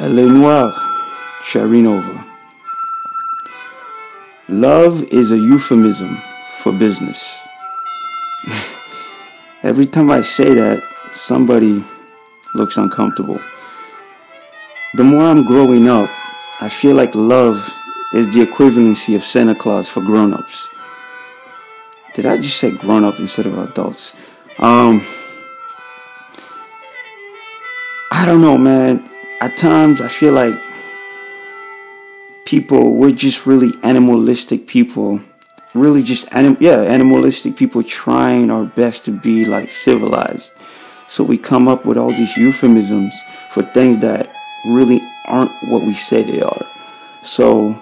Est noire, Cherry Love is a euphemism for business. Every time I say that, somebody looks uncomfortable. The more I'm growing up, I feel like love is the equivalency of Santa Claus for grown-ups. Did I just say grown-up instead of adults? Um, I don't know, man. At times, I feel like people, we're just really animalistic people. Really just, anim- yeah, animalistic people trying our best to be like civilized. So we come up with all these euphemisms for things that really aren't what we say they are. So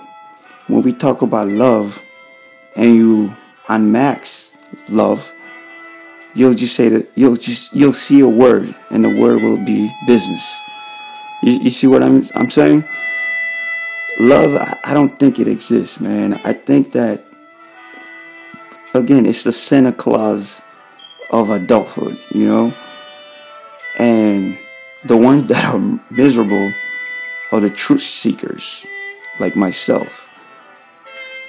when we talk about love and you unmax love, you'll just say that you'll just you'll see a word and the word will be business. You, you see what I'm I'm saying? Love, I, I don't think it exists, man. I think that again, it's the Santa Claus of adulthood, you know? And the ones that are miserable are the truth seekers, like myself.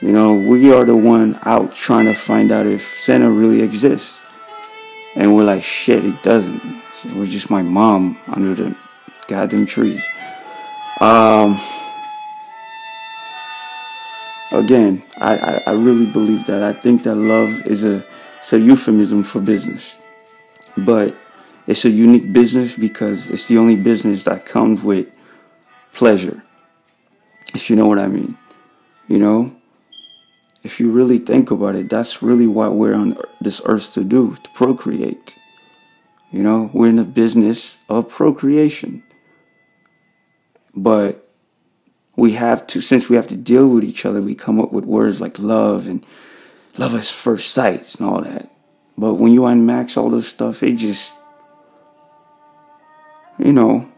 You know, we are the one out trying to find out if Santa really exists. And we're like, shit, it doesn't. It was just my mom under the goddamn trees. Um, again, I, I, I really believe that. I think that love is a, it's a euphemism for business. But it's a unique business because it's the only business that comes with pleasure. If you know what I mean. You know? If you really think about it, that's really what we're on this earth to do, to procreate. You know, we're in the business of procreation. But we have to, since we have to deal with each other, we come up with words like love and love at first sight and all that. But when you unmax all this stuff, it just, you know,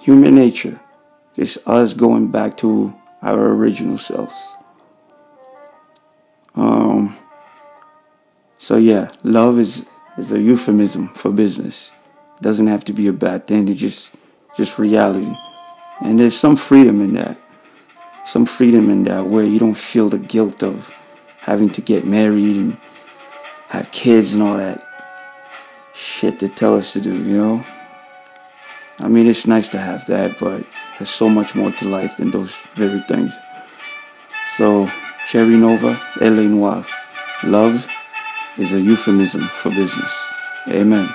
human nature. It's us going back to our original selves. Um, so yeah, love is, is a euphemism for business. It doesn't have to be a bad thing. It's just just reality. And there's some freedom in that. Some freedom in that where you don't feel the guilt of having to get married and have kids and all that shit they tell us to do, you know? I mean, it's nice to have that, but there's so much more to life than those very things. So, Cherry Nova, Elle Noire. Love is a euphemism for business. Amen.